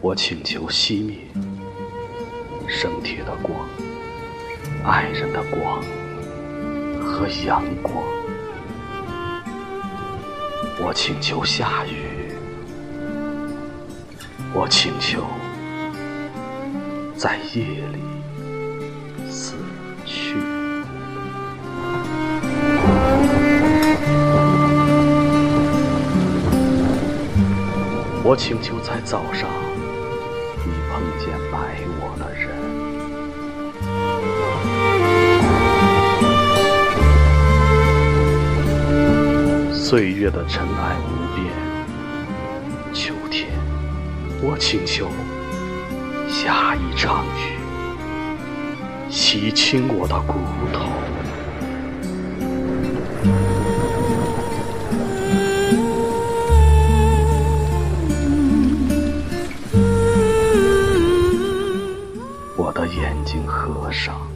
我请求熄灭生铁的光、爱人的光和阳光。我请求下雨，我请求在夜里死去。我请求在早上，你碰见爱我的人。岁月的尘埃无边，秋天，我请求下一场雨，洗清我的骨头。睛合上，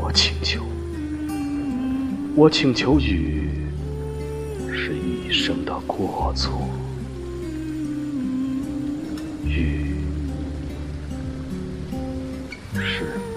我请求，我请求雨是一生的过错，雨是。